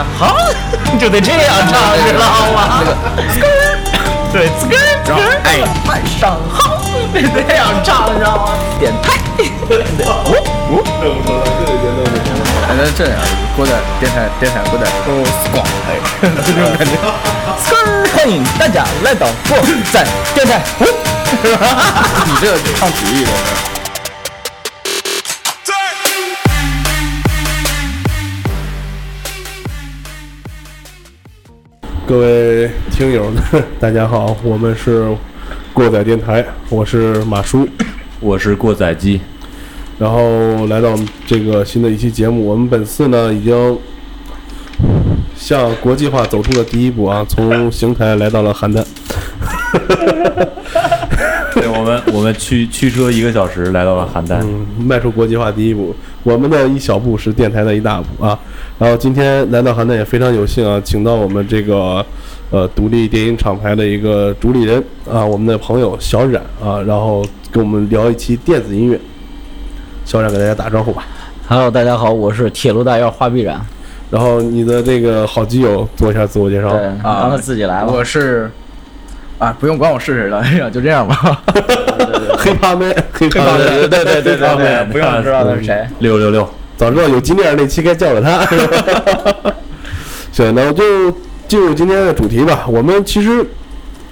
家好，就得这样唱，知道吗？对，滋根滋根，哎，晚上好，得这样唱，知道吗？电台，哦哦，哎，那这样，过来电台，电台过来，哦，咣，哎，这种感觉。欢迎大家来到过载电台。你这唱体育的。各位听友，大家好，我们是过载电台，我是马叔，我是过载机，然后来到这个新的一期节目，我们本次呢已经向国际化走出了第一步啊，从邢台来到了邯郸，对，我们我们驱驱车一个小时来到了邯郸，嗯，迈出国际化第一步，我们的一小步是电台的一大步啊。然后今天来到邯郸也非常有幸啊，请到我们这个呃独立电影厂牌的一个主理人啊，我们的朋友小冉啊，然后跟我们聊一期电子音乐。小冉给大家打招呼吧。Hello，大家好，我是铁路大院花臂冉。然后你的这个好基友做一下自我介绍。对，让他自己来吧。我是啊，不用管我是谁了，哎呀，就这样吧。黑怕妹，黑怕妹，对对对对对对，不用知道他是谁。六六六，早知道有金链那期该叫了他。行，那我就进入今天的主题吧。我们其实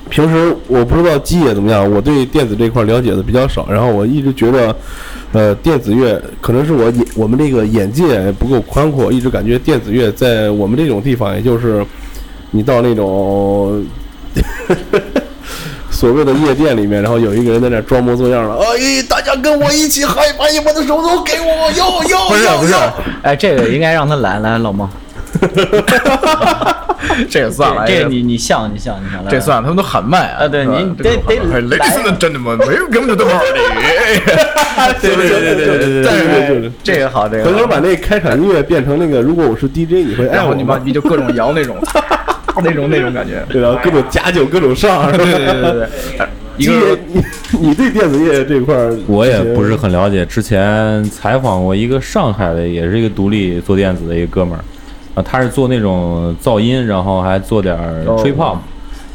平时我不知道基野怎么样，我对电子这块了解的比较少，然后我一直觉得，呃，电子乐可能是我眼我们这个眼界不够宽阔，一直感觉电子乐在我们这种地方，也就是你到那种。所谓的夜店里面，然后有一个人在那装模作样的，哎，大家跟我一起嗨，把你们的手都给我，要要不要不要，哎，这个应该让他来来老孟。这也算了，这你你像你像你像，这算了，他们都喊麦啊！对，你得得来，雷克斯真的吗？没有，根本就都是你。对对对对对对对对，这个好，这个。回头把那开场音乐变成那个，如果我是 DJ，你会哎，我你妈逼就各种摇那种。那种那种感觉，对，然后各种加酒，各种上，对对对对对。一个你你对电子业这块儿，我也不是很了解。之前采访过一个上海的，也是一个独立做电子的一个哥们儿，啊，他是做那种噪音，然后还做点吹泡，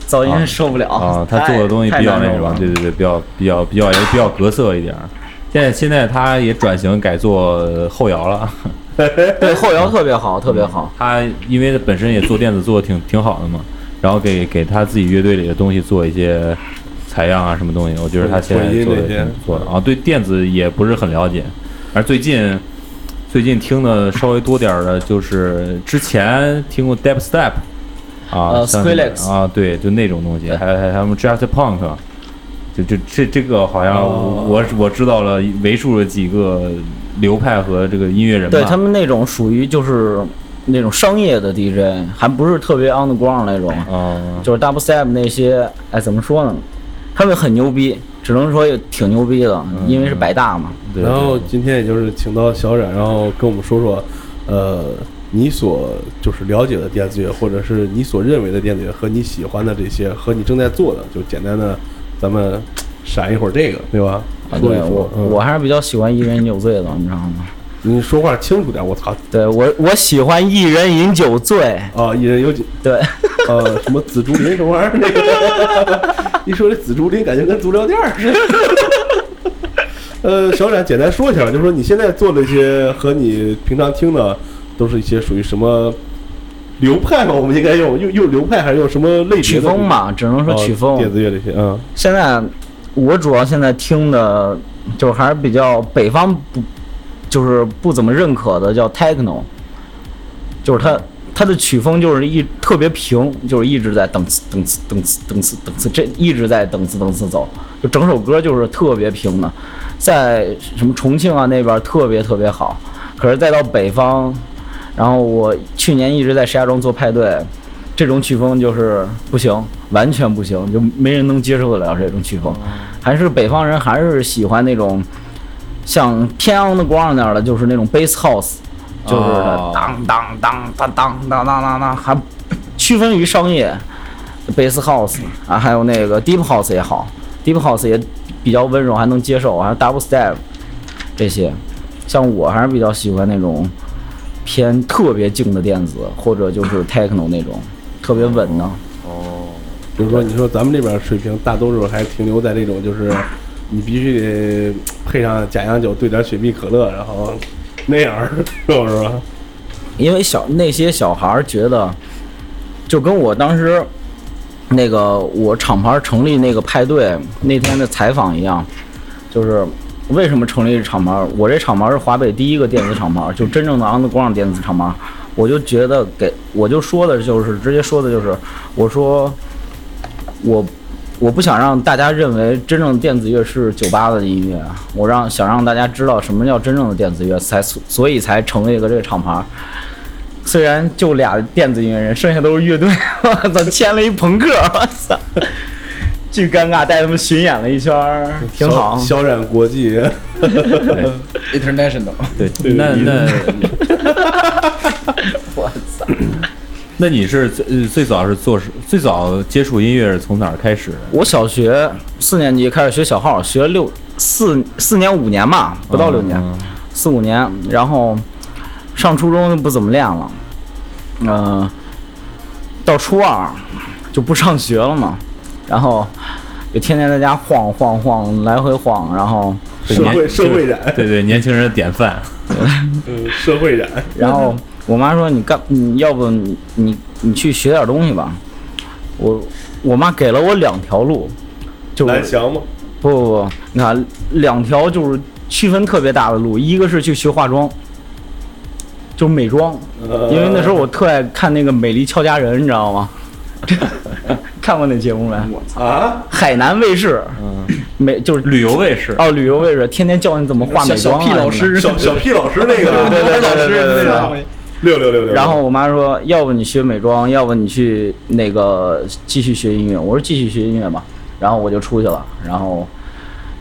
噪音受不了啊。他做的东西比较那什么，对对对，比较比较比较也比较格色一点。现在现在他也转型改做后摇了，对后摇特别好，特别好。他因为本身也做电子做的挺挺好的嘛，然后给给他自己乐队里的东西做一些。采样啊，什么东西？我觉得他现在做的挺不错的啊。对电子也不是很了解，而最近最近听的稍微多点的，就是之前听过 Dep Step 啊，呃，SOLIX 啊，对，就那种东西，还还他们 Just Punk，就就这这个好像我我知道了为数的几个流派和这个音乐人。对他们那种属于就是那种商业的 DJ，还不是特别 on the ground 那种，啊，就是 Double Step 那些，哎，怎么说呢？他们很牛逼，只能说也挺牛逼的，因为是百大嘛。对然后今天也就是请到小冉，然后跟我们说说，呃，你所就是了解的电子乐，或者是你所认为的电子乐和你喜欢的这些，和你正在做的，就简单的咱们闪一会儿这个，对吧？啊，对我、嗯、我还是比较喜欢一人饮酒醉的，你知道吗？你说话清楚点，我操！对我我喜欢一人饮酒醉啊，一人有酒对，呃，什么紫竹林什么玩意儿那个。一说这紫竹林，感觉跟足疗店似的。呃，小冉简单说一下，就是说你现在做的一些和你平常听的，都是一些属于什么流派嘛？我们应该用用用流派，还是用什么类曲风嘛？只能说曲风、哦、电子乐这些。嗯，现在我主要现在听的，就还是比较北方不，就是不怎么认可的，叫 techno，就是它。它的曲风就是一特别平，就是一直在等次等次等次等次等次，这一直在等次等次走，就整首歌就是特别平的，在什么重庆啊那边特别特别好，可是再到北方，然后我去年一直在石家庄做派对，这种曲风就是不行，完全不行，就没人能接受得了这种曲风，还是北方人还是喜欢那种像天昂的光那样的，就是那种 bass house。就是当当当当当当当当当，还区分于商业，bass house 啊，还有那个 deep house 也好，deep house 也比较温柔，还能接受，还有 double step 这些。像我还是比较喜欢那种偏特别静的电子，或者就是 techno 那种特别稳的。哦，就是说，你说咱们这边水平大多数还停留在这种，就是你必须得配上假洋酒，兑点雪碧可乐，然后那样是不，是？因为小那些小孩觉得，就跟我当时那个我厂牌成立那个派对那天的采访一样，就是为什么成立厂牌？我这厂牌是华北第一个电子厂牌，就真正的 underground 电子厂牌。我就觉得给我就说的就是直接说的就是我说我我不想让大家认为真正的电子乐是酒吧的音乐，我让想让大家知道什么叫真正的电子乐，才所以才成立了这个厂牌。虽然就俩电子音乐人，剩下都是乐队，我操，签了一朋克，我操，巨尴尬，带他们巡演了一圈，挺好。小冉国际，international，对，那那，我操，那你是最最早是做最早接触音乐是从哪儿开始？我小学四年级开始学小号，学六四四年五年吧，不到六年，四五年，然后。上初中就不怎么练了，嗯，到初二就不上学了嘛，然后就天天在家晃晃晃，来回晃，然后社会社会染，对对，年轻人的典范，嗯，社会染。然后我妈说：“你干，你要不你你你去学点东西吧。”我我妈给了我两条路，就南翔吗？不不不，你看两条就是区分特别大的路，一个是去学化妆。就美妆，因为那时候我特爱看那个《美丽俏佳人》，你知道吗？看过那节目没？啊！海南卫视，嗯，美就是旅游卫视哦，旅游卫视天天教你怎么化美妆。小 P 老师，小小 P 老师那个，对对对对对，六六六六。然后我妈说，要不你学美妆，要不你去那个继续学音乐。我说继续学音乐吧，然后我就出去了，然后。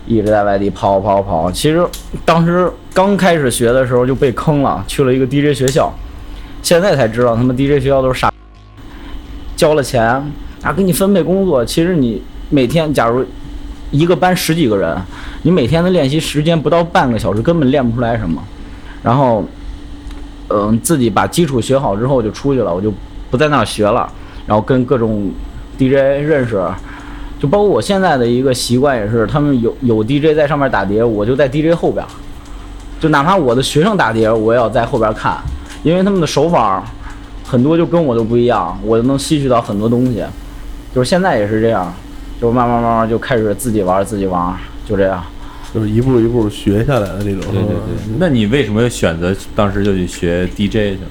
一直在外地跑跑跑，其实当时刚开始学的时候就被坑了，去了一个 DJ 学校，现在才知道他们 DJ 学校都是傻，交了钱啊给你分配工作，其实你每天假如一个班十几个人，你每天的练习时间不到半个小时，根本练不出来什么。然后，嗯，自己把基础学好之后就出去了，我就不在那儿学了，然后跟各种 DJ 认识。就包括我现在的一个习惯也是，他们有有 DJ 在上面打碟，我就在 DJ 后边，就哪怕我的学生打碟，我也要在后边看，因为他们的手法很多就跟我都不一样，我就能吸取到很多东西。就是现在也是这样，就慢慢慢慢就开始自己玩自己玩，就这样，就是一步一步学下来的那种。对对对。那你为什么选择当时就去学 DJ 去了？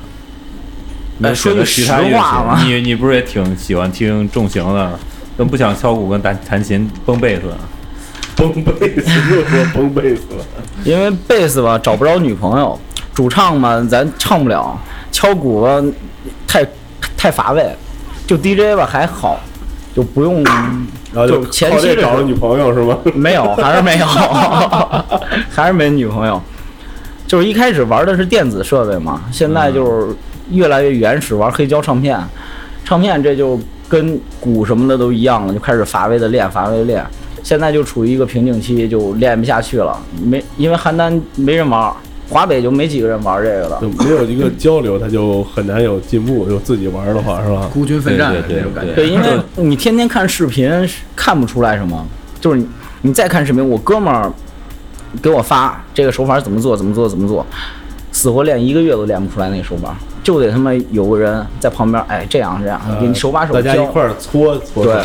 那说句实话嘛，你你不是也挺喜欢听重型的？都不想敲鼓跟弹弹琴崩贝斯，崩贝斯又说崩贝斯了，因为贝斯吧找不着女朋友，主唱嘛咱唱不了，敲鼓吧太太乏味，就 DJ 吧还好，就不用，然后就前期找了女朋友是吗？没有，还是没有，还是没女朋友，就是一开始玩的是电子设备嘛，现在就是越来越原始，玩黑胶唱片，唱片这就。跟鼓什么的都一样了，就开始乏味的练，乏味的练。现在就处于一个瓶颈期，就练不下去了。没，因为邯郸没人玩，华北就没几个人玩这个了，就没有一个交流，他就很难有进步。就自己玩的话，是吧？孤军奋战那种感觉。对，因为你天天看视频，看不出来什么。就是你，你再看视频，我哥们儿给我发这个手法怎么做，怎么做，怎么做，死活练一个月都练不出来那个手法。就得他妈有个人在旁边，哎，这样这样，给你手把手教，大家一块搓搓，对，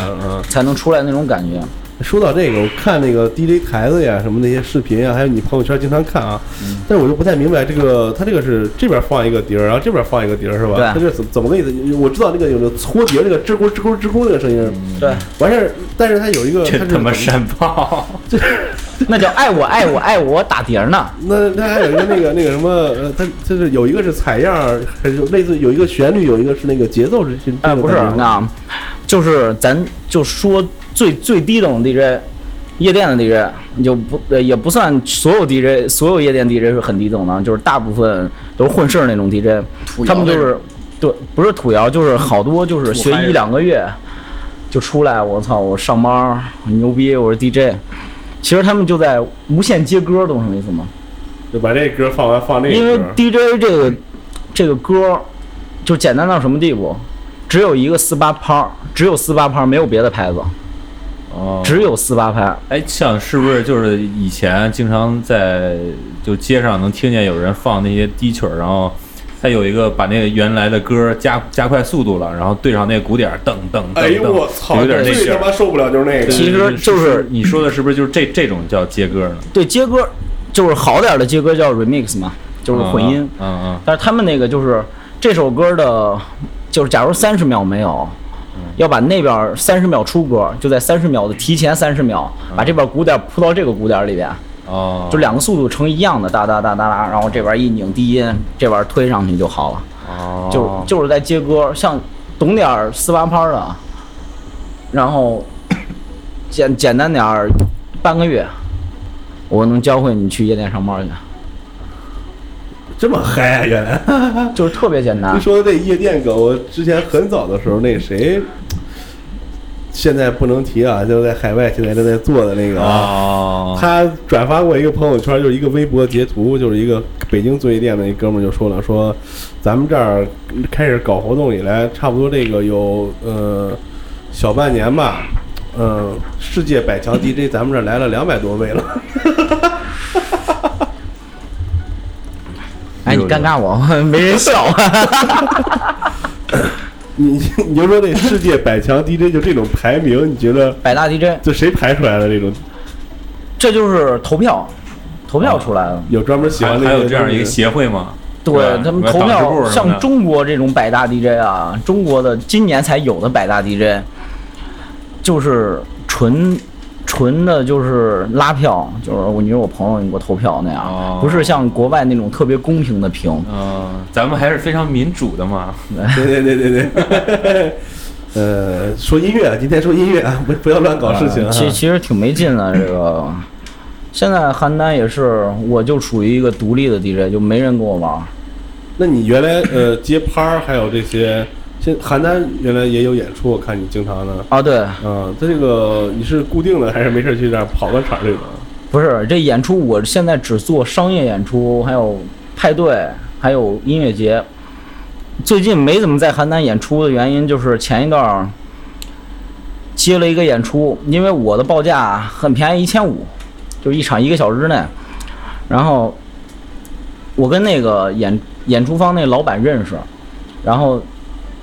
才能出来那种感觉。说到这个，我看那个 DJ 台子呀，什么那些视频啊，还有你朋友圈经常看啊，但是我就不太明白这个，他这个是这边放一个碟儿，然后这边放一个碟儿，是吧？对。他这怎怎么个意思？我知道那个有个搓碟那个吱咕吱咕吱咕那个声音，对。完事儿，但是他有一个，这他妈山炮，那叫爱我爱我爱我打碟呢。那他还有一个那个那个什么，呃，他就是有一个是采样，还是类似有一个旋律，有一个是那个节奏是。哎，不是啊，就是咱就说最最低等的 DJ。夜店的 DJ 你就不呃也不算所有 DJ，所有夜店 DJ 是很低等的，就是大部分都是混事儿那种 DJ，他们就是对，不是土窑，就是好多就是学一两个月就出来，我操，我上班牛逼，我是 DJ，其实他们就在无限接歌，懂什么意思吗？就把这歌放完放那个。因为 DJ 这个这个歌就简单到什么地步？只有一个四八拍，只有四八拍，没有别的牌子，哦，只有四八拍。哎，像是不是就是以前经常在就街上能听见有人放那些低曲儿，然后他有一个把那个原来的歌加加快速度了，然后对上那个鼓点儿，噔噔噔噔，哎呦我操，有点那最劲儿。他妈受不了就是那个。其实就是你说的是不是就是这这种叫接歌呢？对，接歌就是好点儿的接歌叫 remix 嘛，就是混音。嗯嗯但是他们那个就是这首歌的，就是假如三十秒没有，要把那边三十秒出歌，就在三十秒的提前三十秒，把这边鼓点铺到这个鼓点里边，嗯哦，就两个速度成一样的，哒哒哒哒哒，然后这边一拧低音，这边推上去就好了。哦，就就是在接歌，像懂点四八拍的，然后简简单点儿，半个月，我能教会你去夜店上班去，这么嗨啊，原来。就是特别简单一。说这夜店梗，我之前很早的时候，那谁，现在不能提啊，就在海外现在正在做的那个啊，哦，他转发过一个朋友圈，就是一个微博截图，就是一个北京做夜店的一哥们就说了，说咱们这儿开始搞活动以来，差不多这个有呃小半年吧，嗯、世界百强 DJ 咱们这儿来了两百多位了。尴尬我，没人笑。你你就说那世界百强 DJ 就这种排名，你觉得百大 DJ，这谁排出来的？这种这就是投票，投票出来的。有专门喜欢那还有这样一个协会吗？对他们投票，像中国这种百大 DJ 啊，中国的今年才有的百大 DJ，就是纯纯的，就是拉票，就是我你是我朋友，你给我投票那样，哦不是像国外那种特别公平的评。嗯，咱们还是非常民主的嘛。对对对对对。呃，说音乐，今天说音乐啊，不不要乱搞事情啊。其其实挺没劲的，这个。现在邯郸也是，我就属于一个独立的 DJ，就没人跟我玩。那你原来呃接拍儿还有这些，现邯郸原来也有演出，我看你经常的。啊，对，嗯，他这个你是固定的还是没事去那儿跑个场这种？不是这演出，我现在只做商业演出，还有派对，还有音乐节。最近没怎么在邯郸演出的原因，就是前一段儿接了一个演出，因为我的报价很便宜，一千五，就一场一个小时之内。然后我跟那个演演出方那老板认识，然后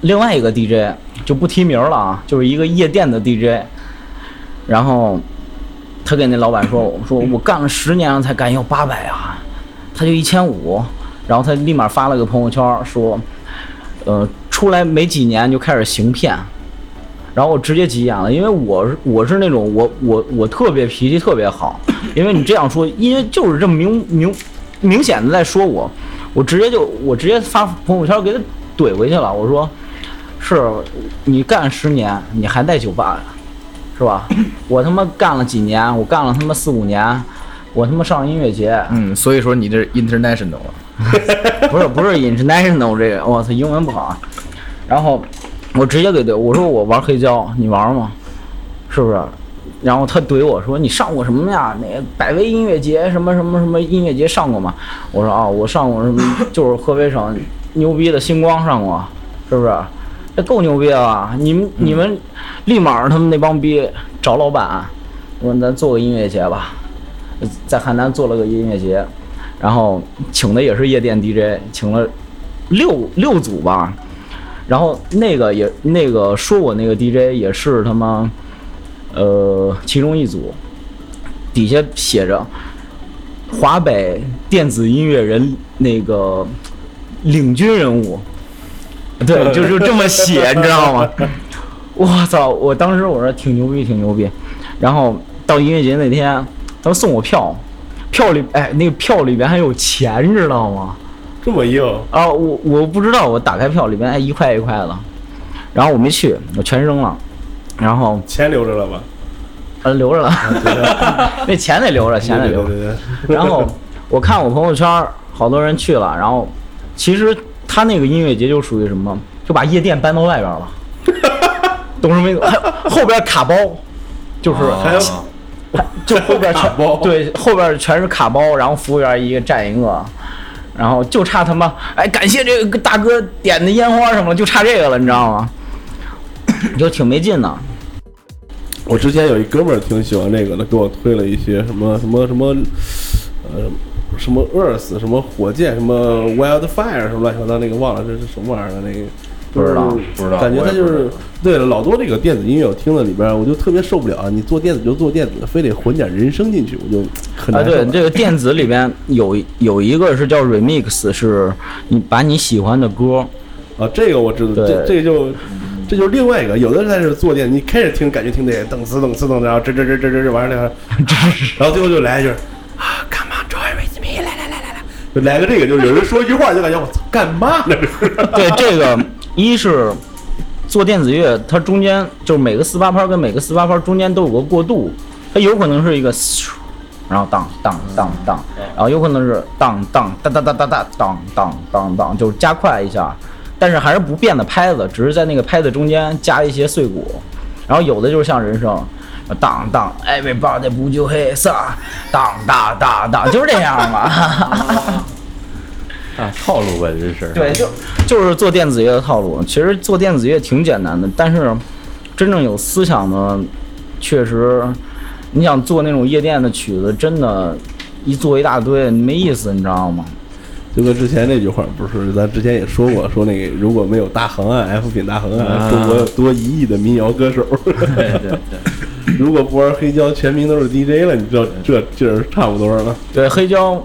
另外一个 DJ 就不提名了啊，就是一个夜店的 DJ，然后他跟那老板说：“我说我干了十年了才敢要八百啊，他就一千五。”然后他立马发了个朋友圈说：“呃，出来没几年就开始行骗。”然后我直接急眼了，因为我是我是那种我我我特别脾气特别好，因为你这样说，因为就是这么明明明显的在说我，我直接就我直接发朋友圈给他怼回去了，我说是你干十年，你还在酒吧呀，是吧？我他妈干了几年，我干了他妈四五年，我他妈上音乐节，嗯，所以说你这 international 了，不是不是 international 这个，我操，英文不好啊。然后我直接给怼，我说我玩黑胶，你玩吗？是不是？然后他怼我说你上过什么呀？那个百威音乐节什么什么什么音乐节上过吗？我说啊，我上过什么，就是河北省牛逼的星光上过，是不是？这够牛逼啊？你们你们立马他们那帮逼找老板，我说咱做个音乐节吧，在邯郸做了个音乐节，然后请的也是夜店 DJ，请了六六组吧，然后那个也那个说我那个 DJ 也是他妈，呃，其中一组，底下写着华北电子音乐人那个领军人物，对，就就这么写，你知道吗？我操！我当时我说挺牛逼，挺牛逼。然后到音乐节那天，他们送我票，票里哎那个票里边还有钱，知道吗？这么硬？啊，我我不知道，我打开票里边哎一块一块的，然后我没去，我全扔了，然后钱留着了吧？呃留着了，那钱得留着，钱得留着。对对对对然后我看我朋友圈好多人去了，然后其实他那个音乐节就属于什么，就把夜店搬到外边了，懂什么意思？还后边卡包，就是还有就后边全包对后边全是卡包，然后服务员一个站一个，然后就差他妈哎，感谢这个大哥点的烟花什么，就差这个了，你知道吗？就挺没劲的。我之前有一哥们儿挺喜欢这个的，给我推了一些什么什么什么，呃，什么 Earth，什么火箭，什么 Wildfire，什么乱七八糟那个忘了这是什么玩意儿的那个。不知道，不知道。感觉他就是对了，老多这个电子音乐我听了里边，我就特别受不了。你做电子就做电子，非得混点人声进去，我就很啊。对，这个电子里边有有一个是叫 Remix，是你把你喜欢的歌啊，这个我知道，这这就这就是另外一个。有的人在是做电，你开始听感觉听的噔呲噔呲噔，然后吱吱吱吱吱完了，然后最后就来一句啊就来个这个，就是有人说一句话就感觉我操，干嘛呢？对这个。一是做电子乐，它中间就是每个四八拍跟每个四八拍中间都有个过渡，它有可能是一个，然后当当当当，然后有可能是当当当当当当当当当当当，就是加快一下，但是还是不变的拍子，只是在那个拍子中间加一些碎鼓，然后有的就是像人声，当当，everybody 不就黑色，当当当当，就是这样嘛。啊，套路吧，这是。对，就就是做电子乐的套路。其实做电子乐挺简单的，但是真正有思想的，确实，你想做那种夜店的曲子，真的，一做一大堆没意思，你知道吗？就跟之前那句话不是，咱之前也说过，说那个如果没有大横按，F 品大横按，中国有多一亿的民谣歌手。对 对对。如果不玩黑胶，全民都是 DJ 了，你知道这劲儿差不多了。对黑胶。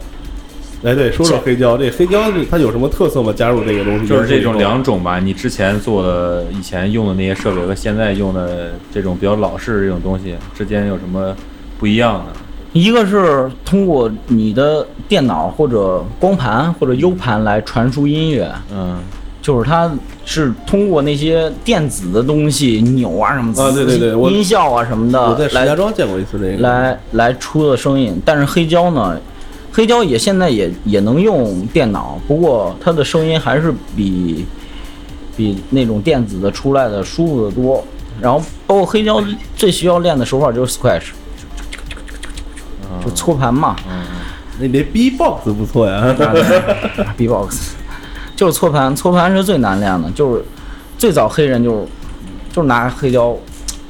哎，对，说说黑胶，这黑胶它有什么特色吗？加入这个东西，就是这种两种吧。你之前做的、以前用的那些设备和现在用的这种比较老式这种东西之间有什么不一样的？一个是通过你的电脑或者光盘或者 U 盘来传输音乐，嗯，就是它是通过那些电子的东西扭啊什么啊，对对对，音效啊什么的，我在石家庄见过一次这个，来来出的声音。但是黑胶呢？黑胶也现在也也能用电脑，不过它的声音还是比比那种电子的出来的舒服的多。然后包括黑胶最需要练的手法就是 scratch，就搓盘嘛。那那 B box 不错呀，B box 就是搓盘，搓盘是最难练的。就是最早黑人就是就是拿黑胶。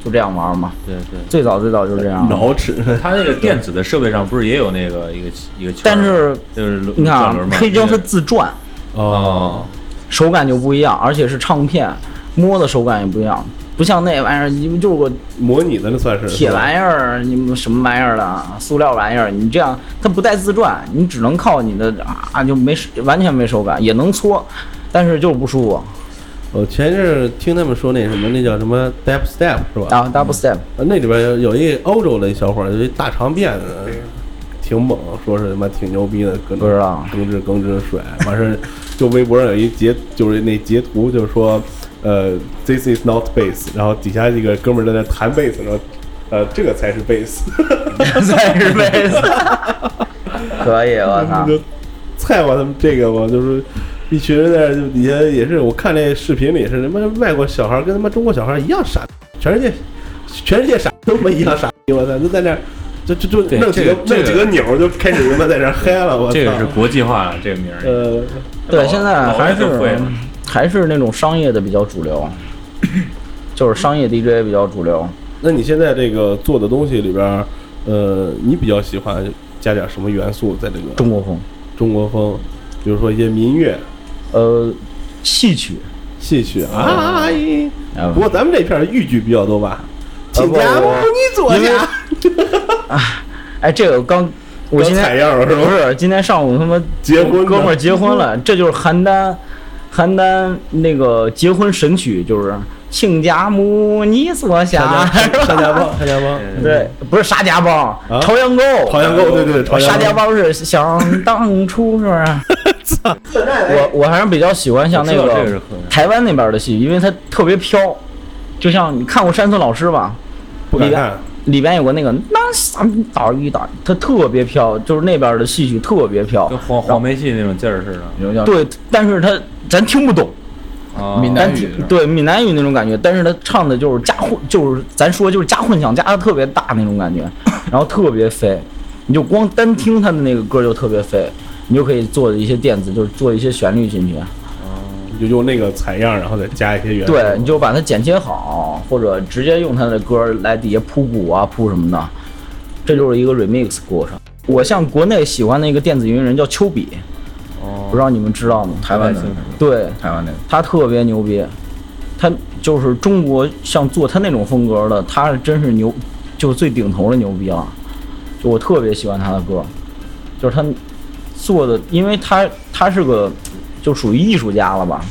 就这样玩嘛？对对，最早最早就是这样。脑齿，它那个电子的设备上不是也有那个一个一个？但是就是你看啊，黑胶是自转，哦，手感就不一样，而且是唱片，摸的手感也不一样，不像那玩意儿，你们就是个模拟的，那算是铁玩意儿，你们什么玩意儿的塑料玩意儿？你这样它不带自转，你只能靠你的啊，就没完全没手感，也能搓，但是就是不舒服。我前一阵听他们说那什么，那叫什么 double step 是吧？啊，double step。那里边有一欧洲的一小伙儿，有一大长辫子，挺猛，说是他妈挺牛逼的，搁那耿直耿直甩。完事儿就微博上有一截，就是那截图，就是说，呃，this is not bass，然后底下一个哥们儿在那弹贝斯，说，呃，这个才是贝斯，才是贝斯。可以，我 操！菜吧，他们这个吧，就是。一群人在就底下也是，我看那视频里是他妈外国小孩跟他妈中国小孩一样傻，全世界全世界傻都没一样傻，我操，就在那就就就弄几个弄几个钮就开始他妈在这嗨了，我操，这个是国际化这个名儿，呃，对，现在还是还是那种商业的比较主流，就是商业 DJ 比较主流。那你现在这个做的东西里边，呃，你比较喜欢加点什么元素在这个中国风？中国风，比如说一些民乐。呃，戏曲，戏曲啊！不过咱们这片豫剧比较多吧？亲家母，你坐下。啊，哎，这个刚，我今天采样了是不是？今天上午他妈结婚，哥们儿结婚了，这就是邯郸，邯郸那个结婚神曲，就是。亲家母，你坐下。沙家浜，沙家浜，对，不是沙家浜，朝阳沟，朝阳沟，对对对，沙家浜是想当初，是不是？我我还是比较喜欢像那个台湾那边的戏，因为它特别飘，就像你看过山村老师吧？不敢看。里边有个那个那啥打一打，它特别飘，就是那边的戏曲特别飘，跟黄黄梅戏那种劲儿似的。对，但是他咱听不懂。闽南语对闽南语那种感觉，但是他唱的就是加混，就是咱说就是加混响加的特别大那种感觉，然后特别飞，你就光单听他的那个歌就特别飞。你就可以做一些电子，就是做一些旋律进去。就用那个采样，然后再加一些元素。对，你就把它剪切好，或者直接用他的歌来底下铺鼓啊、铺什么的，这就是一个 remix 过程。我像国内喜欢的一个电子音乐人叫丘比，哦不知道你们知道吗？台湾的，对，台湾那个，他特别牛逼，他就是中国像做他那种风格的，他是真是牛，就是最顶头的牛逼了。就我特别喜欢他的歌，就是他做的，因为他他是个就属于艺术家了吧，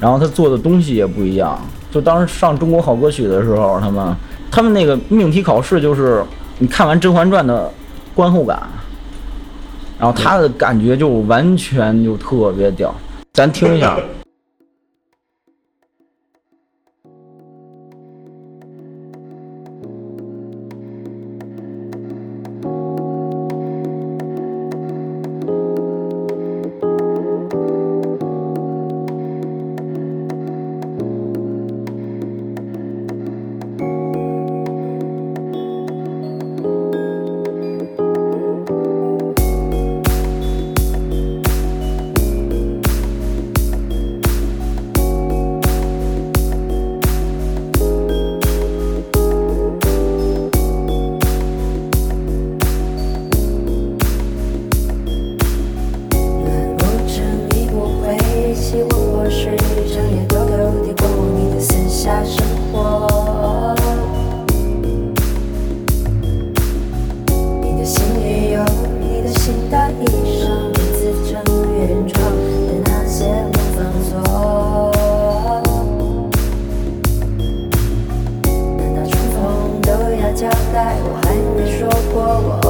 然后他做的东西也不一样。就当时上中国好歌曲的时候，他们他们那个命题考试就是你看完《甄嬛传》的观后感，然后他的感觉就完全就特别屌，咱听一下。交代？我还没说过，我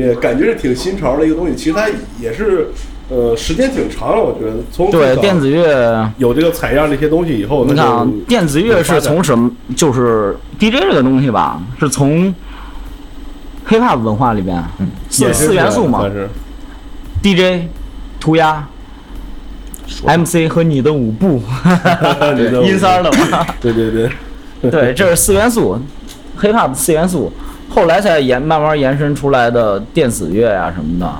乐，感觉是挺新潮的一个东西，其实它也是，呃，时间挺长了，我觉得。从最早对电子乐，有这个采样这些东西以后，你看啊，电子乐是从什么？就是 DJ 这个东西吧，是从 hiphop 文化里边，四四元素嘛是，DJ、涂鸦、MC 和你的舞步，你的阴三儿的嘛。对对对，对，这是四元素，hiphop 四元素，后来才延慢慢延伸出来的电子乐呀、什么的。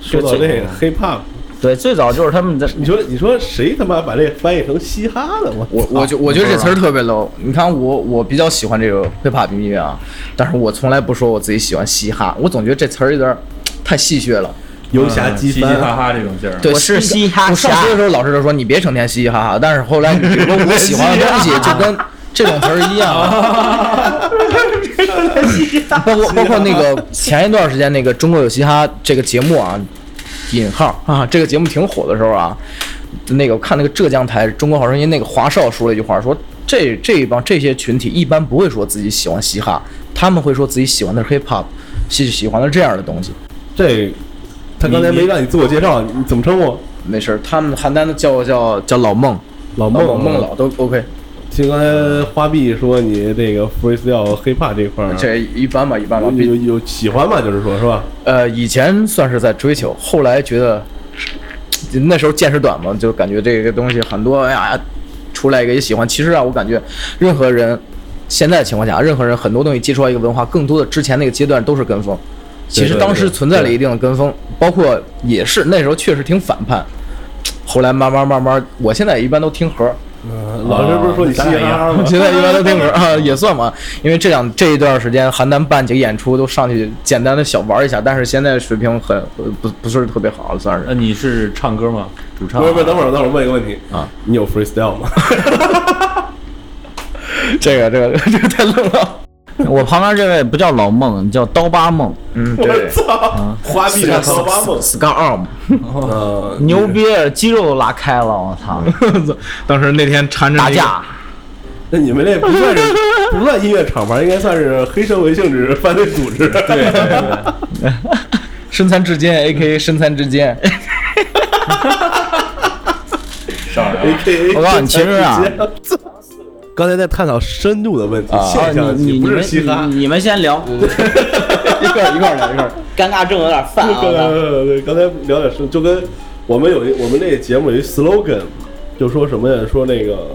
说到这个 hip hop，对，最早就是他们在你说你说谁他妈把这翻译成嘻哈了？我我我觉我觉得这词儿特别 low。你看我我比较喜欢这个 hiphop 音乐啊，但是我从来不说我自己喜欢嘻哈，我总觉得这词儿有点太戏谑了。游侠机嘻嘻哈，哈这种劲儿。对，我是嘻哈我上学的时候，老师就说你别成天嘻嘻哈哈。但是后来，比如说我喜欢的东西就跟这种词儿一样。包括 包括那个前一段时间那个《中国有嘻哈》这个节目啊，引号啊，这个节目挺火的时候啊，那个我看那个浙江台《中国好声音》那个华少说了一句话，说这这一帮这些群体一般不会说自己喜欢嘻哈，他们会说自己喜欢的是 hip hop，喜喜欢的这样的东西。这他刚才没让你自我介绍，你怎么称呼？没事，他们邯郸的叫我叫叫老孟，老孟孟孟老都 OK。听刚才花臂说你这个 freestyle hiphop 这块儿，这一般吧，一般吧。有有有喜欢吧？就是说是吧？呃，以前算是在追求，后来觉得那时候见识短嘛，就感觉这个东西很多，哎呀，出来一个也喜欢。其实啊，我感觉任何人现在的情况下，任何人很多东西接触到一个文化，更多的之前那个阶段都是跟风。其实当时存在了一定的跟风，包括也是那时候确实挺反叛。后来慢慢慢慢，我现在一般都听盒，嗯老师不是说你嘻嘻哈哈吗？现在一般都听歌 啊，也算嘛。因为这两这一段时间，邯郸办几个演出都上去简单的小玩一下，但是现在水平很呃不不是特别好了，算是。那你是唱歌吗？主唱？不是不是，等会儿等会儿问一个问题啊，你有 freestyle 吗？这个这个这个太愣了。我旁边这位不叫老孟，叫刀疤孟，嗯，我对，操，花臂上刀疤梦，scar arm，呃，牛逼，肌肉都拉开了，我操，当时那天缠着打架，那你们那不算是不算音乐厂牌，应该算是黑社会性质犯罪组织。对对对，身残志坚，A K A 身残志坚。A K A。我告诉你其实啊，刚才在探讨深度的问题，啊现象级不是你你们嘻哈。你你们先聊，一块儿一块儿聊一块儿。尴尬症有点犯啊，刚才聊点深，就跟我们有一我们那个节目有一 slogan，就说什么呀？说那个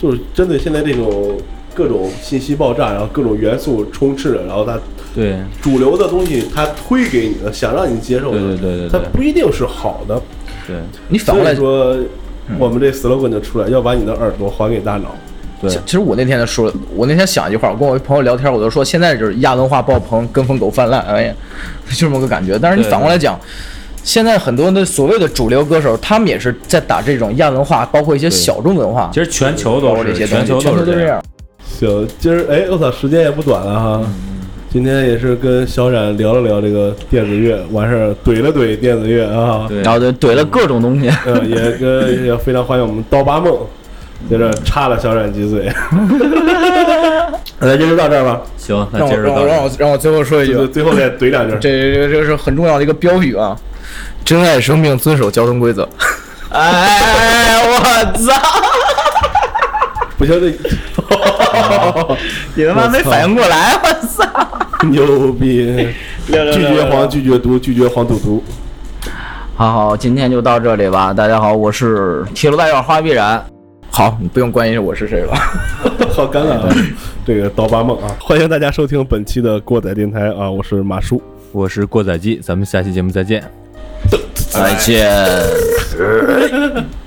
就是针对现在这种各种信息爆炸，然后各种元素充斥着，然后它对主流的东西它推给你的，想让你接受的，对对对对对它不一定是好的。对你反过来说，我们这 slogan 就出来，要把你的耳朵还给大脑。对其其实我那天就说，我那天想一句话，我跟我一朋友聊天，我就说现在就是亚文化爆棚，跟风狗泛滥，哎呀，就这么个感觉。但是你反过来讲，现在很多的所谓的主流歌手，他们也是在打这种亚文化，包括一些小众文化，其实全球都是括这些东西，全球都是这样。行，今儿哎，我操，时间也不短了哈。今天也是跟小冉聊了聊这个电子乐，完事儿怼了怼电子乐啊。然后就怼了各种东西，嗯，也跟也非常欢迎我们刀疤梦，在这插了小冉几嘴。那今儿就到这儿吧，行，那接着让我让我让我最后说一句最，最后再怼两句。这这这是很重要的一个标语啊！珍爱生命，遵守交通规则。哎，我操，不行，这 你他妈没反应过来，我操，牛逼！拒绝黄，拒绝毒，拒绝黄赌毒。好好，今天就到这里吧。大家好，我是铁路大院花必然。好，你不用关心我是谁了。好尴尬啊！这个刀疤梦啊，欢迎大家收听本期的过载电台啊，我是马叔。我是过载机，咱们下期节目再见。再见。